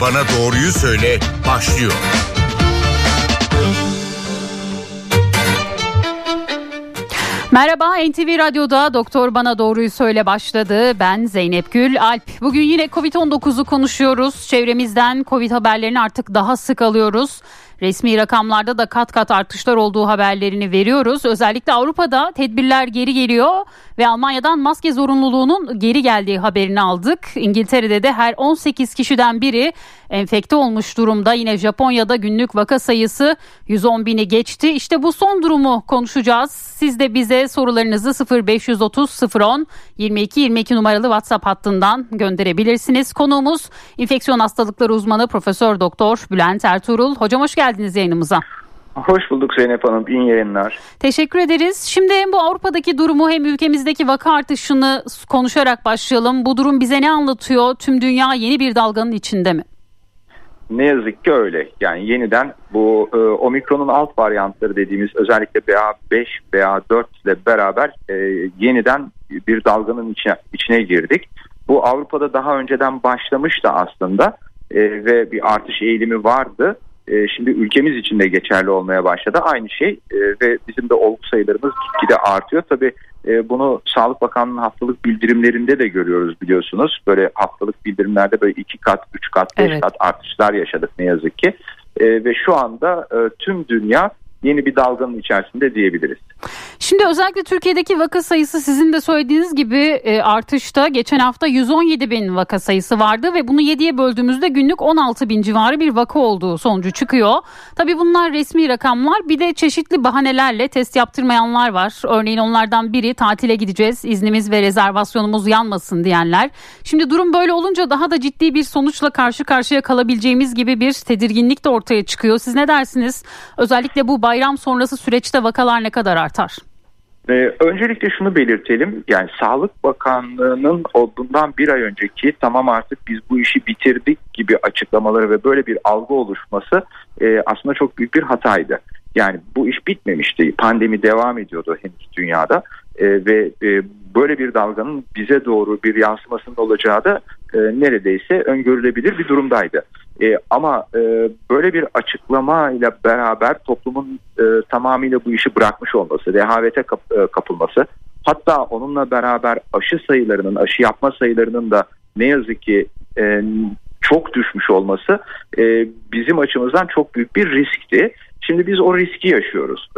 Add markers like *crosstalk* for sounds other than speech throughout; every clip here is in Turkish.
Bana Doğruyu Söyle başlıyor. Merhaba NTV Radyo'da Doktor Bana Doğruyu Söyle başladı. Ben Zeynep Gül Alp. Bugün yine Covid-19'u konuşuyoruz. Çevremizden Covid haberlerini artık daha sık alıyoruz. Resmi rakamlarda da kat kat artışlar olduğu haberlerini veriyoruz. Özellikle Avrupa'da tedbirler geri geliyor ve Almanya'dan maske zorunluluğunun geri geldiği haberini aldık. İngiltere'de de her 18 kişiden biri enfekte olmuş durumda. Yine Japonya'da günlük vaka sayısı 110 bini geçti. İşte bu son durumu konuşacağız. Siz de bize sorularınızı 0530 010 22 22 numaralı WhatsApp hattından gönderebilirsiniz. Konuğumuz enfeksiyon hastalıkları uzmanı Profesör Doktor Bülent Ertuğrul. Hocam hoş geldiniz yayınımıza. Hoş bulduk Zeynep Hanım. İyi yayınlar. Teşekkür ederiz. Şimdi hem bu Avrupa'daki durumu hem ülkemizdeki vaka artışını konuşarak başlayalım. Bu durum bize ne anlatıyor? Tüm dünya yeni bir dalganın içinde mi? Ne yazık ki öyle. Yani yeniden bu e, omikronun alt varyantları dediğimiz özellikle BA5, BA4 ile beraber e, yeniden bir dalganın içine, içine girdik. Bu Avrupa'da daha önceden başlamıştı aslında e, ve bir artış eğilimi vardı. E, şimdi ülkemiz için de geçerli olmaya başladı. Aynı şey e, ve bizim de olgu sayılarımız gitgide artıyor. Tabii e, bunu Sağlık Bakanlığı'nın haftalık bildirimlerinde de görüyoruz biliyorsunuz. Böyle haftalık bildirimlerde böyle iki kat, üç kat, beş evet. kat artışlar yaşadık ne yazık ki. Ve şu anda tüm dünya yeni bir dalganın içerisinde diyebiliriz. Şimdi özellikle Türkiye'deki vaka sayısı sizin de söylediğiniz gibi e, artışta. Geçen hafta 117 bin vaka sayısı vardı ve bunu 7'ye böldüğümüzde günlük 16 bin civarı bir vaka olduğu sonucu çıkıyor. Tabii bunlar resmi rakamlar. Bir de çeşitli bahanelerle test yaptırmayanlar var. Örneğin onlardan biri tatile gideceğiz, iznimiz ve rezervasyonumuz yanmasın diyenler. Şimdi durum böyle olunca daha da ciddi bir sonuçla karşı karşıya kalabileceğimiz gibi bir tedirginlik de ortaya çıkıyor. Siz ne dersiniz? Özellikle bu bayram sonrası süreçte vakalar ne kadar artar? Ee, öncelikle şunu belirtelim. Yani Sağlık Bakanlığı'nın bundan bir ay önceki tamam artık biz bu işi bitirdik gibi açıklamaları ve böyle bir algı oluşması e, aslında çok büyük bir hataydı. Yani bu iş bitmemişti. Pandemi devam ediyordu henüz dünyada e, ve e, böyle bir dalganın bize doğru bir yansımasının olacağı da e, neredeyse öngörülebilir bir durumdaydı. Ama böyle bir açıklama ile beraber toplumun e, tamamıyla bu işi bırakmış olması, rehavete kap, kapılması, hatta onunla beraber aşı sayılarının, aşı yapma sayılarının da ne yazık ki çok düşmüş olması bizim açımızdan çok büyük bir riskti. Şimdi biz o riski yaşıyoruz.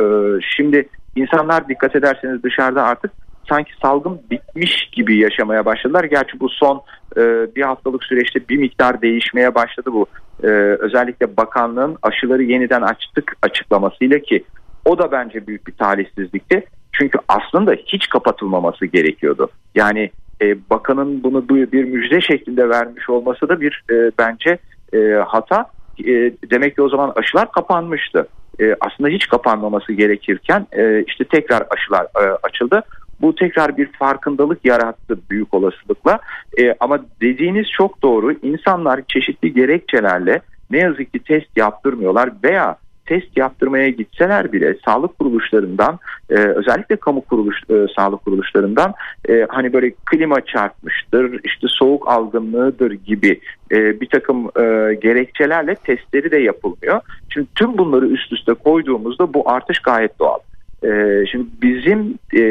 Şimdi insanlar dikkat ederseniz dışarıda artık sanki salgın bitmiş gibi yaşamaya başladılar. Gerçi bu son e, bir haftalık süreçte bir miktar değişmeye başladı bu. E, özellikle bakanlığın aşıları yeniden açtık açıklamasıyla ki o da bence büyük bir talihsizlikti. Çünkü aslında hiç kapatılmaması gerekiyordu. Yani e, bakanın bunu bir müjde şeklinde vermiş olması da bir e, bence e, hata. E, demek ki o zaman aşılar kapanmıştı. E, aslında hiç kapanmaması gerekirken e, işte tekrar aşılar e, açıldı. Bu tekrar bir farkındalık yarattı büyük olasılıkla. E, ama dediğiniz çok doğru. İnsanlar çeşitli gerekçelerle ne yazık ki test yaptırmıyorlar veya test yaptırmaya gitseler bile sağlık kuruluşlarından e, özellikle kamu kuruluş e, sağlık kuruluşlarından e, hani böyle klima çarpmıştır işte soğuk algınlığıdır gibi e, bir takım e, gerekçelerle testleri de yapılmıyor. Şimdi tüm bunları üst üste koyduğumuzda bu artış gayet doğal. Ee, şimdi bizim e,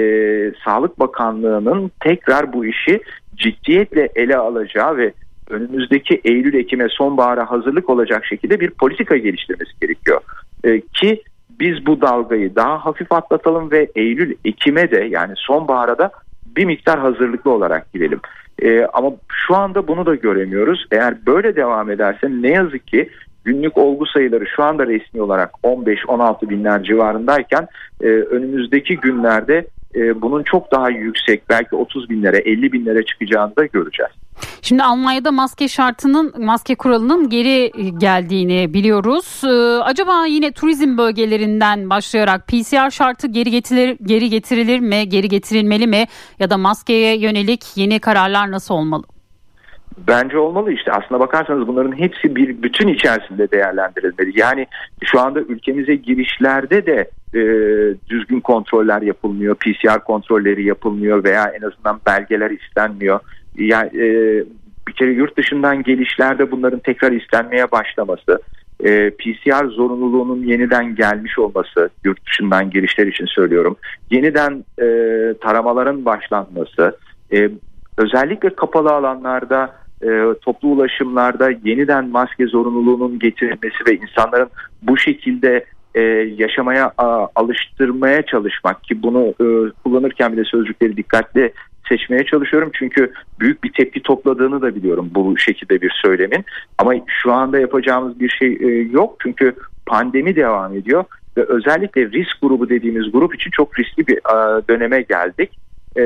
Sağlık Bakanlığı'nın tekrar bu işi ciddiyetle ele alacağı ve önümüzdeki Eylül-Ekim'e sonbahara hazırlık olacak şekilde bir politika geliştirmesi gerekiyor. Ee, ki biz bu dalgayı daha hafif atlatalım ve Eylül-Ekim'e de yani sonbahara da bir miktar hazırlıklı olarak girelim. Ee, ama şu anda bunu da göremiyoruz. Eğer böyle devam ederse ne yazık ki günlük olgu sayıları şu anda resmi olarak 15-16 binler civarındayken e, önümüzdeki günlerde e, bunun çok daha yüksek belki 30 binlere 50 binlere çıkacağını da göreceğiz. Şimdi Almanya'da maske şartının maske kuralının geri geldiğini biliyoruz. Ee, acaba yine turizm bölgelerinden başlayarak PCR şartı geri getirilir geri getirilir mi, geri getirilmeli mi ya da maskeye yönelik yeni kararlar nasıl olmalı? Bence olmalı işte aslına bakarsanız bunların hepsi bir bütün içerisinde değerlendirilmeli. Yani şu anda ülkemize girişlerde de e, düzgün kontroller yapılmıyor, PCR kontrolleri yapılmıyor veya en azından belgeler istenmiyor. Yani e, bir kere yurt dışından gelişlerde bunların tekrar istenmeye başlaması, e, PCR zorunluluğunun yeniden gelmiş olması, yurt dışından gelişler için söylüyorum, yeniden e, taramaların başlanması, e, özellikle kapalı alanlarda e, toplu ulaşımlarda yeniden maske zorunluluğunun getirilmesi ve insanların bu şekilde e, yaşamaya a, alıştırmaya çalışmak ki bunu e, kullanırken bile sözcükleri dikkatli seçmeye çalışıyorum çünkü büyük bir tepki topladığını da biliyorum bu şekilde bir söylemin ama şu anda yapacağımız bir şey e, yok çünkü pandemi devam ediyor ve özellikle risk grubu dediğimiz grup için çok riskli bir döneme geldik. E,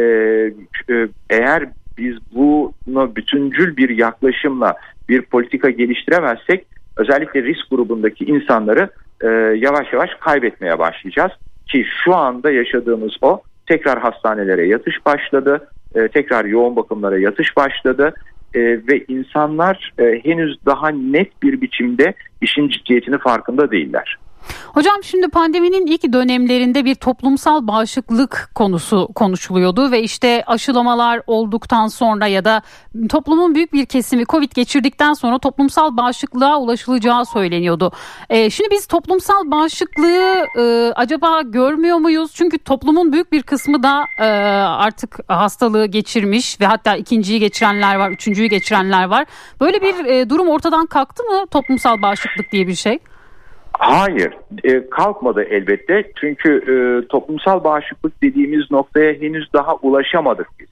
e, eğer biz bunu bütüncül bir yaklaşımla bir politika geliştiremezsek özellikle risk grubundaki insanları e, yavaş yavaş kaybetmeye başlayacağız. Ki şu anda yaşadığımız o tekrar hastanelere yatış başladı, e, tekrar yoğun bakımlara yatış başladı e, ve insanlar e, henüz daha net bir biçimde işin ciddiyetini farkında değiller. Hocam şimdi pandeminin ilk dönemlerinde bir toplumsal bağışıklık konusu konuşuluyordu ve işte aşılamalar olduktan sonra ya da toplumun büyük bir kesimi Covid geçirdikten sonra toplumsal bağışıklığa ulaşılacağı söyleniyordu. E, şimdi biz toplumsal bağışıklığı e, acaba görmüyor muyuz? Çünkü toplumun büyük bir kısmı da e, artık hastalığı geçirmiş ve hatta ikinciyi geçirenler var, üçüncüyü geçirenler var. Böyle bir e, durum ortadan kalktı mı toplumsal bağışıklık diye bir şey? Hayır, e, kalkmadı elbette. Çünkü e, toplumsal bağışıklık dediğimiz noktaya henüz daha ulaşamadık biz.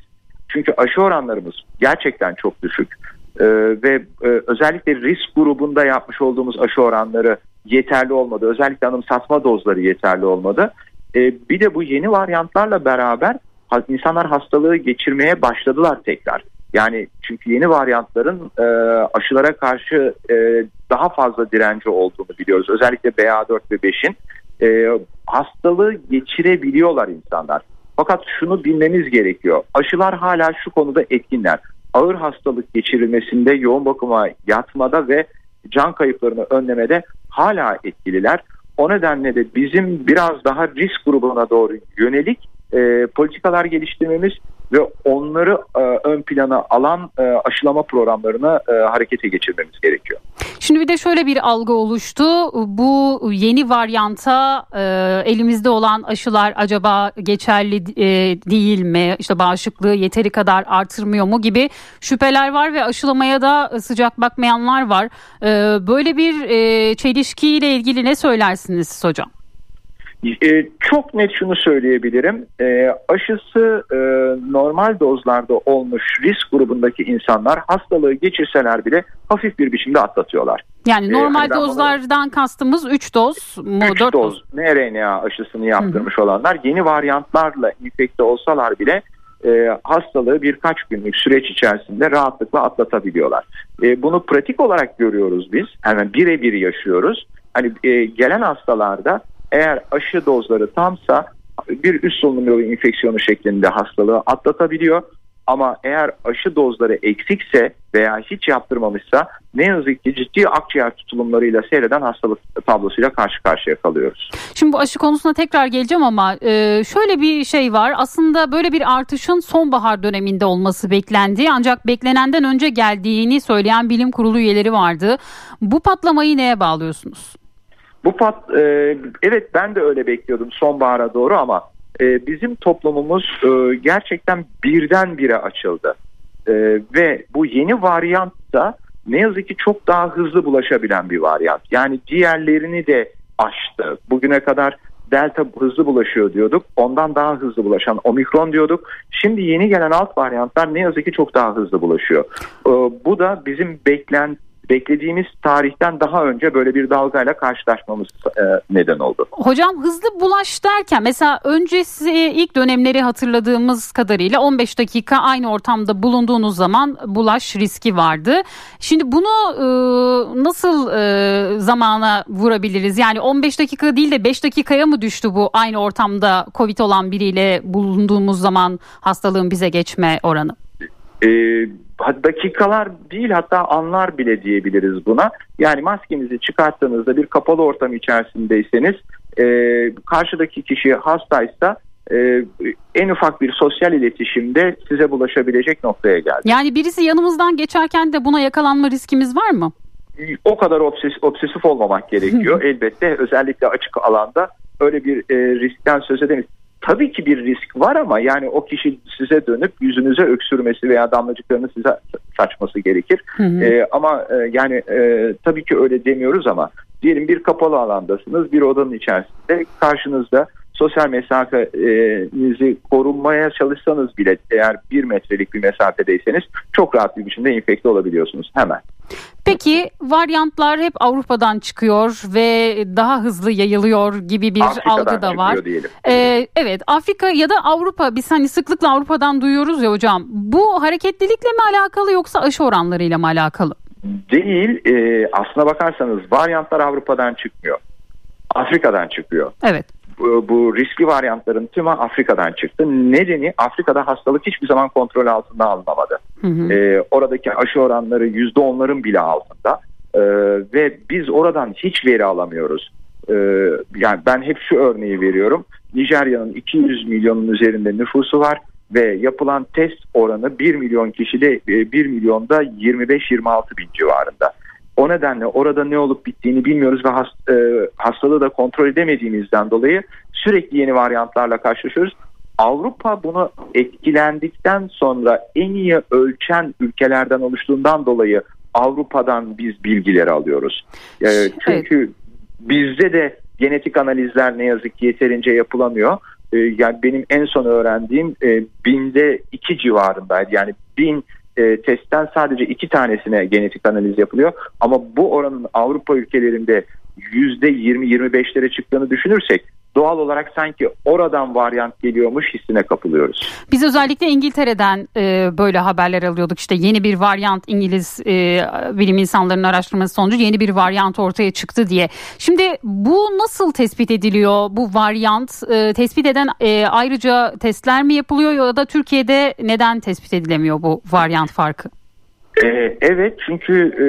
Çünkü aşı oranlarımız gerçekten çok düşük. E, ve e, özellikle risk grubunda yapmış olduğumuz aşı oranları yeterli olmadı. Özellikle anımsatma dozları yeterli olmadı. E, bir de bu yeni varyantlarla beraber insanlar hastalığı geçirmeye başladılar tekrar. Yani çünkü yeni varyantların e, aşılara karşı e, daha fazla direnci olduğunu biliyoruz. Özellikle BA4 ve 5'in e, hastalığı geçirebiliyorlar insanlar. Fakat şunu bilmemiz gerekiyor. Aşılar hala şu konuda etkinler. Ağır hastalık geçirilmesinde, yoğun bakıma yatmada ve can kayıplarını önlemede hala etkililer. O nedenle de bizim biraz daha risk grubuna doğru yönelik e, politikalar geliştirmemiz ve onları e, ön plana alan e, aşılama programlarını e, harekete geçirmemiz gerekiyor. Şimdi bir de şöyle bir algı oluştu. Bu yeni varyanta e, elimizde olan aşılar acaba geçerli e, değil mi? İşte bağışıklığı yeteri kadar artırmıyor mu gibi şüpheler var ve aşılamaya da sıcak bakmayanlar var. E, böyle bir e, çelişkiyle ilgili ne söylersiniz hocam? E, çok net şunu söyleyebilirim. E, aşısı e, normal dozlarda olmuş risk grubundaki insanlar hastalığı geçirseler bile hafif bir biçimde atlatıyorlar. Yani e, normal e, hani dozlardan bunu, kastımız 3 doz mu 3 doz, doz mRNA aşısını yaptırmış Hı-hı. olanlar yeni varyantlarla infekte olsalar bile e, hastalığı birkaç günlük süreç içerisinde rahatlıkla atlatabiliyorlar. E, bunu pratik olarak görüyoruz biz. Hemen birebir yaşıyoruz. Hani e, gelen hastalarda eğer aşı dozları tamsa bir üst solunum yolu infeksiyonu şeklinde hastalığı atlatabiliyor. Ama eğer aşı dozları eksikse veya hiç yaptırmamışsa ne yazık ki ciddi akciğer tutulumlarıyla seyreden hastalık tablosuyla karşı karşıya kalıyoruz. Şimdi bu aşı konusuna tekrar geleceğim ama e, şöyle bir şey var. Aslında böyle bir artışın sonbahar döneminde olması beklendi. Ancak beklenenden önce geldiğini söyleyen bilim kurulu üyeleri vardı. Bu patlamayı neye bağlıyorsunuz? Bu pat, e, evet ben de öyle bekliyordum sonbahara doğru ama e, bizim toplumumuz e, gerçekten birdenbire açıldı. E, ve bu yeni varyant da ne yazık ki çok daha hızlı bulaşabilen bir varyant. Yani diğerlerini de aştı. Bugüne kadar delta hızlı bulaşıyor diyorduk. Ondan daha hızlı bulaşan omikron diyorduk. Şimdi yeni gelen alt varyantlar ne yazık ki çok daha hızlı bulaşıyor. E, bu da bizim beklent beklediğimiz tarihten daha önce böyle bir dalgayla karşılaşmamız e, neden oldu. Hocam hızlı bulaş derken mesela öncesi ilk dönemleri hatırladığımız kadarıyla 15 dakika aynı ortamda bulunduğunuz zaman bulaş riski vardı. Şimdi bunu e, nasıl e, zamana vurabiliriz? Yani 15 dakika değil de 5 dakikaya mı düştü bu aynı ortamda Covid olan biriyle bulunduğumuz zaman hastalığın bize geçme oranı? E, dakikalar değil hatta anlar bile diyebiliriz buna. Yani maskenizi çıkarttığınızda bir kapalı ortam içerisindeyseniz e, karşıdaki kişi hastaysa e, en ufak bir sosyal iletişimde size bulaşabilecek noktaya geldi. Yani birisi yanımızdan geçerken de buna yakalanma riskimiz var mı? O kadar obsesif, obsesif olmamak gerekiyor. *laughs* Elbette özellikle açık alanda öyle bir e, riskten söz edemeyiz. Tabii ki bir risk var ama yani o kişi size dönüp yüzünüze öksürmesi veya damlacıklarını size saçması gerekir. Hı hı. E, ama e, yani e, tabii ki öyle demiyoruz ama diyelim bir kapalı alandasınız bir odanın içerisinde karşınızda sosyal mesafenizi korunmaya çalışsanız bile eğer bir metrelik bir mesafedeyseniz çok rahat bir biçimde infekte olabiliyorsunuz hemen. Peki varyantlar hep Avrupa'dan çıkıyor ve daha hızlı yayılıyor gibi bir Afrika'dan algı da var. Ee, evet Afrika ya da Avrupa biz hani sıklıkla Avrupa'dan duyuyoruz ya hocam. Bu hareketlilikle mi alakalı yoksa aşı oranlarıyla mı alakalı? Değil. E, aslına bakarsanız varyantlar Avrupa'dan çıkmıyor. Afrika'dan çıkıyor. Evet bu, bu riskli varyantların tümü Afrika'dan çıktı. Nedeni Afrika'da hastalık hiçbir zaman kontrol altında alınamadı. Hı hı. Ee, oradaki aşı oranları yüzde onların bile altında. Ee, ve biz oradan hiç veri alamıyoruz. Ee, yani ben hep şu örneği veriyorum. Nijerya'nın 200 milyonun üzerinde nüfusu var ve yapılan test oranı 1 milyon kişide 1 milyonda 25-26 bin civarında. O nedenle orada ne olup bittiğini bilmiyoruz ve hast, e, hastalığı da kontrol edemediğimizden dolayı sürekli yeni varyantlarla karşılaşıyoruz. Avrupa bunu etkilendikten sonra en iyi ölçen ülkelerden oluştuğundan dolayı Avrupa'dan biz bilgileri alıyoruz. E, çünkü evet. bizde de genetik analizler ne yazık ki yeterince yapılamıyor. E, yani benim en son öğrendiğim e, binde iki civarındaydı. Yani bin e, testten sadece iki tanesine genetik analiz yapılıyor. Ama bu oranın Avrupa ülkelerinde %20-25'lere çıktığını düşünürsek doğal olarak sanki oradan varyant geliyormuş hissine kapılıyoruz. Biz özellikle İngiltere'den e, böyle haberler alıyorduk. İşte yeni bir varyant İngiliz e, bilim insanlarının araştırması sonucu yeni bir varyant ortaya çıktı diye. Şimdi bu nasıl tespit ediliyor? Bu varyant e, tespit eden e, ayrıca testler mi yapılıyor ya da Türkiye'de neden tespit edilemiyor bu varyant farkı? Ee, evet çünkü e,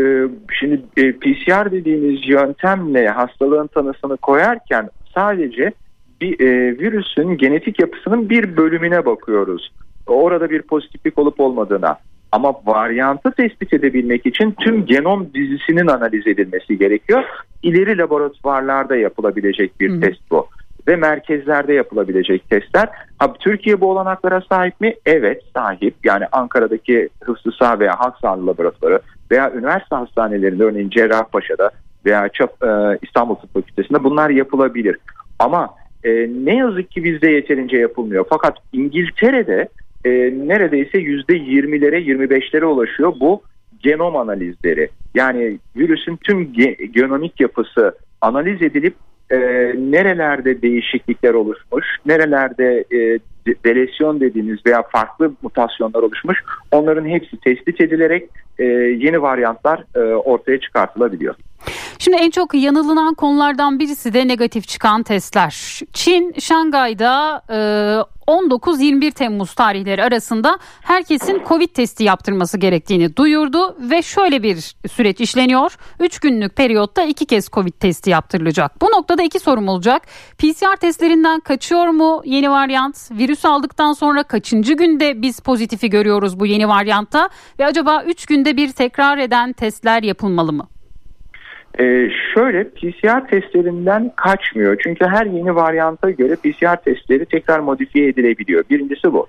şimdi e, PCR dediğimiz yöntemle hastalığın tanısını koyarken sadece bir e, virüsün genetik yapısının bir bölümüne bakıyoruz. Orada bir pozitiflik olup olmadığına. Ama varyantı tespit edebilmek için tüm genom dizisinin analiz edilmesi gerekiyor. İleri laboratuvarlarda yapılabilecek bir hmm. test bu ve merkezlerde yapılabilecek testler. Ha, Türkiye bu olanaklara sahip mi? Evet sahip. Yani Ankara'daki Hıfzı Sağ veya Halk Sağlığı Laboratuvarı veya üniversite hastanelerinde örneğin Cerrahpaşa'da veya Çap, e, İstanbul Tıp Fakültesi'nde bunlar yapılabilir. Ama e, ne yazık ki bizde yeterince yapılmıyor. Fakat İngiltere'de e, neredeyse yüzde 20'lere 25'lere ulaşıyor bu genom analizleri. Yani virüsün tüm ge- genomik yapısı analiz edilip e, nerelerde değişiklikler oluşmuş, nerelerde e, delesyon dediğimiz veya farklı mutasyonlar oluşmuş onların hepsi tespit edilerek e, yeni varyantlar e, ortaya çıkartılabiliyor. Şimdi en çok yanılınan konulardan birisi de negatif çıkan testler. Çin Şangay'da e, 19-21 Temmuz tarihleri arasında herkesin Covid testi yaptırması gerektiğini duyurdu ve şöyle bir süreç işleniyor. 3 günlük periyotta 2 kez Covid testi yaptırılacak. Bu noktada iki sorum olacak. PCR testlerinden kaçıyor mu yeni varyant? Virüs aldıktan sonra kaçıncı günde biz pozitifi görüyoruz bu yeni varyantta? Ve acaba 3 günde bir tekrar eden testler yapılmalı mı? Ee, şöyle PCR testlerinden kaçmıyor. Çünkü her yeni varyanta göre PCR testleri tekrar modifiye edilebiliyor. Birincisi bu.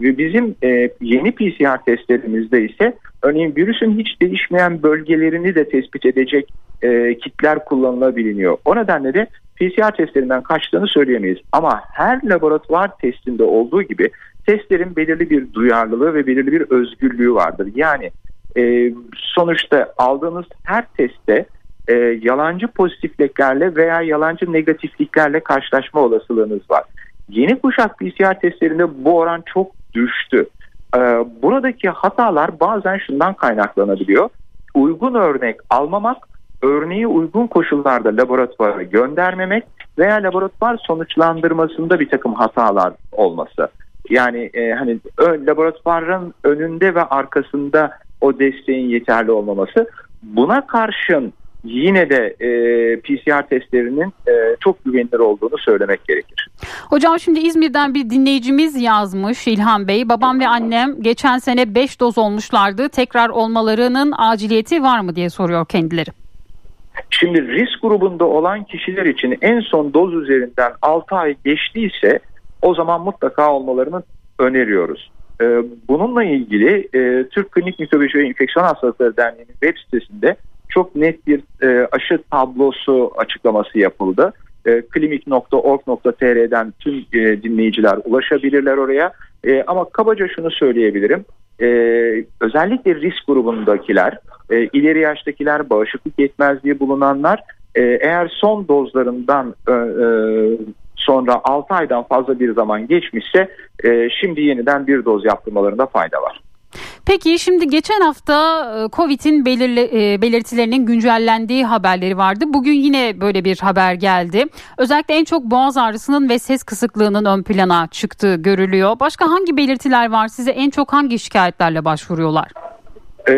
Ve bizim e, yeni PCR testlerimizde ise örneğin virüsün hiç değişmeyen bölgelerini de tespit edecek e, kitler kullanılabiliyor. O nedenle de PCR testlerinden kaçtığını söyleyemeyiz. Ama her laboratuvar testinde olduğu gibi testlerin belirli bir duyarlılığı ve belirli bir özgürlüğü vardır. Yani e, sonuçta aldığınız her testte e, yalancı pozitifliklerle veya yalancı negatifliklerle karşılaşma olasılığınız var. Yeni kuşak PCR testlerinde bu oran çok düştü. E, buradaki hatalar bazen şundan kaynaklanabiliyor. Uygun örnek almamak, örneği uygun koşullarda laboratuvara göndermemek veya laboratuvar sonuçlandırmasında bir takım hatalar olması. Yani e, hani ön, laboratuvarın önünde ve arkasında o desteğin yeterli olmaması. Buna karşın yine de e, PCR testlerinin e, çok güvenilir olduğunu söylemek gerekir. Hocam şimdi İzmir'den bir dinleyicimiz yazmış İlhan Bey. Babam ve annem geçen sene 5 doz olmuşlardı. Tekrar olmalarının aciliyeti var mı diye soruyor kendileri. Şimdi risk grubunda olan kişiler için en son doz üzerinden 6 ay geçtiyse o zaman mutlaka olmalarını öneriyoruz. Ee, bununla ilgili e, Türk Klinik Mikrobioloji ve İnfeksiyon Hastalıkları Derneği'nin web sitesinde çok net bir e, aşı tablosu açıklaması yapıldı. E, klinik.org.tr'den tüm dinleyiciler ulaşabilirler oraya. Ama kabaca şunu söyleyebilirim. Özellikle risk grubundakiler, ileri yaştakiler, bağışıklık yetmezliği bulunanlar eğer son dozlarından sonra 6 aydan fazla bir zaman geçmişse e, şimdi yeniden bir doz yaptırmalarında fayda var. Peki şimdi geçen hafta e, Covid'in e, belirtilerinin güncellendiği haberleri vardı. Bugün yine böyle bir haber geldi. Özellikle en çok boğaz ağrısının ve ses kısıklığının ön plana çıktığı görülüyor. Başka hangi belirtiler var? Size en çok hangi şikayetlerle başvuruyorlar? Ee,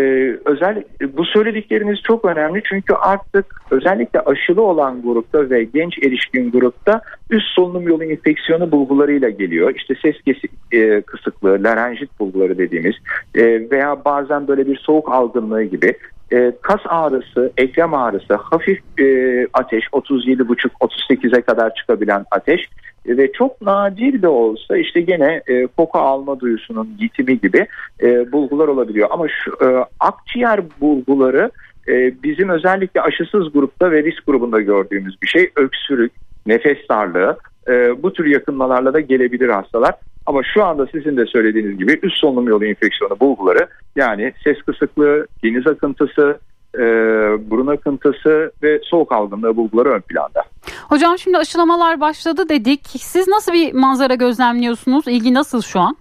özel bu söyledikleriniz çok önemli çünkü artık özellikle aşılı olan grupta ve genç erişkin grupta üst solunum yolu infeksiyonu bulgularıyla geliyor. İşte ses kesik, e, kısıklığı, larenjit bulguları dediğimiz e, veya bazen böyle bir soğuk algınlığı gibi e, kas ağrısı, eklem ağrısı, hafif e, ateş 37,5-38'e kadar çıkabilen ateş ve çok nadir de olsa işte gene e, koku alma duyusunun gitimi gibi e, bulgular olabiliyor. Ama şu e, akciğer bulguları e, bizim özellikle aşısız grupta ve risk grubunda gördüğümüz bir şey. Öksürük, nefes darlığı e, bu tür yakınmalarla da gelebilir hastalar. Ama şu anda sizin de söylediğiniz gibi üst solunum yolu enfeksiyonu bulguları yani ses kısıklığı, deniz akıntısı, e, burun akıntısı ve soğuk algınlığı bulguları ön planda. Hocam şimdi aşılamalar başladı dedik. Siz nasıl bir manzara gözlemliyorsunuz? İlgi nasıl şu an?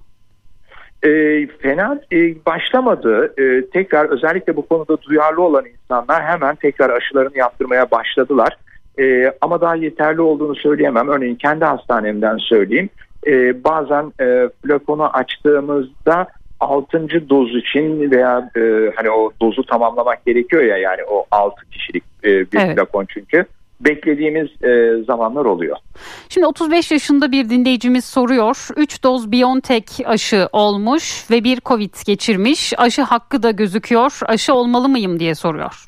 E, fena e, başlamadı. E, tekrar özellikle bu konuda duyarlı olan insanlar hemen tekrar aşılarını yaptırmaya başladılar. E, ama daha yeterli olduğunu söyleyemem. Örneğin kendi hastanemden söyleyeyim. E, bazen e, flakonu açtığımızda 6. doz için veya e, hani o dozu tamamlamak gerekiyor ya yani o 6 kişilik e, bir evet. flakon çünkü beklediğimiz e, zamanlar oluyor. Şimdi 35 yaşında bir dinleyicimiz soruyor. 3 doz BioNTech aşı olmuş ve bir Covid geçirmiş. Aşı hakkı da gözüküyor. Aşı olmalı mıyım diye soruyor.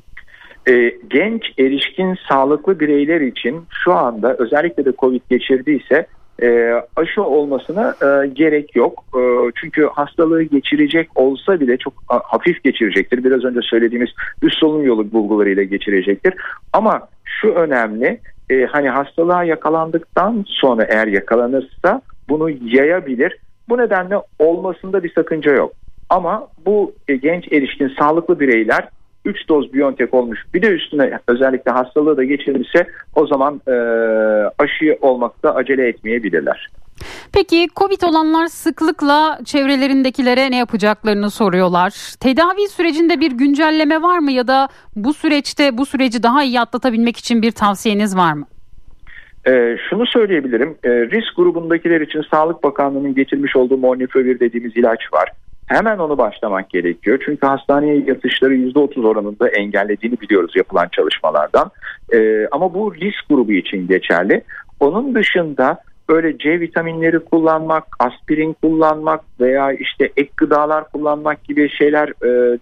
E, genç erişkin sağlıklı bireyler için şu anda özellikle de Covid geçirdiyse e, aşı olmasına e, gerek yok. E, çünkü hastalığı geçirecek olsa bile çok hafif geçirecektir. Biraz önce söylediğimiz üst solunum yolu bulgularıyla geçirecektir. Ama şu önemli e, hani hastalığa yakalandıktan sonra eğer yakalanırsa bunu yayabilir. Bu nedenle olmasında bir sakınca yok. Ama bu e, genç erişkin sağlıklı bireyler 3 doz Biontech olmuş bir de üstüne özellikle hastalığı da geçirmişse o zaman e, aşı olmakta acele etmeyebilirler. Peki Covid olanlar sıklıkla çevrelerindekilere ne yapacaklarını soruyorlar. Tedavi sürecinde bir güncelleme var mı ya da bu süreçte bu süreci daha iyi atlatabilmek için bir tavsiyeniz var mı? E, şunu söyleyebilirim. E, risk grubundakiler için Sağlık Bakanlığı'nın getirmiş olduğu Molnupiravir dediğimiz ilaç var. Hemen onu başlamak gerekiyor. Çünkü hastaneye yatışları %30 oranında engellediğini biliyoruz yapılan çalışmalardan. Ee, ama bu risk grubu için geçerli. Onun dışında böyle C vitaminleri kullanmak, aspirin kullanmak veya işte ek gıdalar kullanmak gibi şeyler e,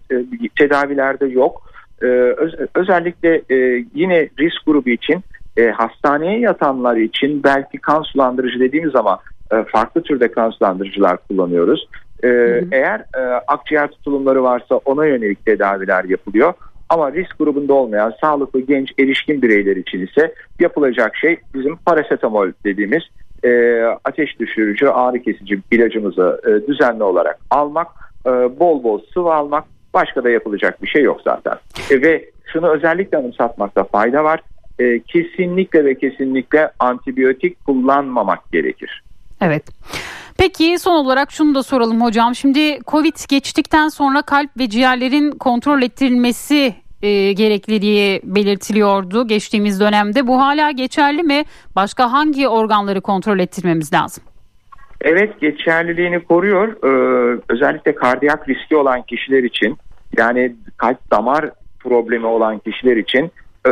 tedavilerde yok. E, öz, özellikle e, yine risk grubu için e, hastaneye yatanlar için belki kan sulandırıcı dediğimiz ama e, farklı türde kan sulandırıcılar kullanıyoruz. Ee, hı hı. Eğer e, akciğer tutulumları varsa ona yönelik tedaviler yapılıyor. Ama risk grubunda olmayan sağlıklı genç erişkin bireyler için ise yapılacak şey bizim parasetamol dediğimiz e, ateş düşürücü ağrı kesici ilacımızı e, düzenli olarak almak, e, bol bol sıvı almak başka da yapılacak bir şey yok zaten. E, ve şunu özellikle anımsatmakta fayda var. E, kesinlikle ve kesinlikle antibiyotik kullanmamak gerekir. Evet. Peki son olarak şunu da soralım hocam. Şimdi Covid geçtikten sonra kalp ve ciğerlerin kontrol ettirilmesi e, gerekliliği belirtiliyordu geçtiğimiz dönemde. Bu hala geçerli mi? Başka hangi organları kontrol ettirmemiz lazım? Evet geçerliliğini koruyor. Ee, özellikle kardiyak riski olan kişiler için yani kalp damar problemi olan kişiler için e,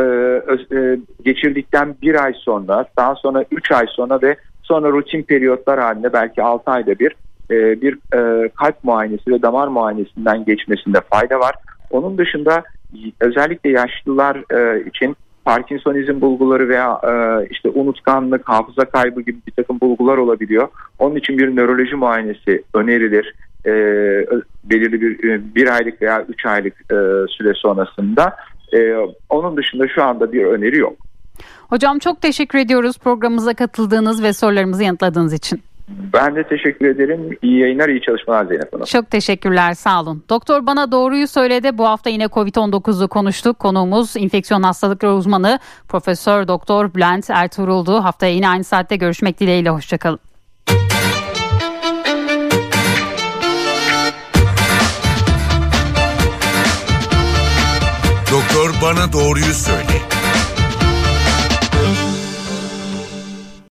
e, geçirdikten bir ay sonra, daha sonra üç ay sonra ve sonra rutin periyotlar halinde belki altı ayda bir e, bir e, kalp muayenesi ve damar muayenesinden geçmesinde fayda var. Onun dışında özellikle yaşlılar e, için Parkinsonizm bulguları veya e, işte unutkanlık, hafıza kaybı gibi bir takım bulgular olabiliyor. Onun için bir nöroloji muayenesi önerilir. E, belirli bir e, bir aylık veya üç aylık e, süre sonrasında. E, onun dışında şu anda bir öneri yok. Hocam çok teşekkür ediyoruz programımıza katıldığınız ve sorularımızı yanıtladığınız için. Ben de teşekkür ederim. İyi yayınlar, iyi çalışmalar Zeynep Hanım. Çok teşekkürler, sağ olun. Doktor bana doğruyu söyledi. Bu hafta yine COVID-19'u konuştuk. Konuğumuz infeksiyon hastalıkları uzmanı Profesör Doktor Bülent Ertuğrul'du. Haftaya yine aynı saatte görüşmek dileğiyle. Hoşçakalın. Doktor bana doğruyu söyle.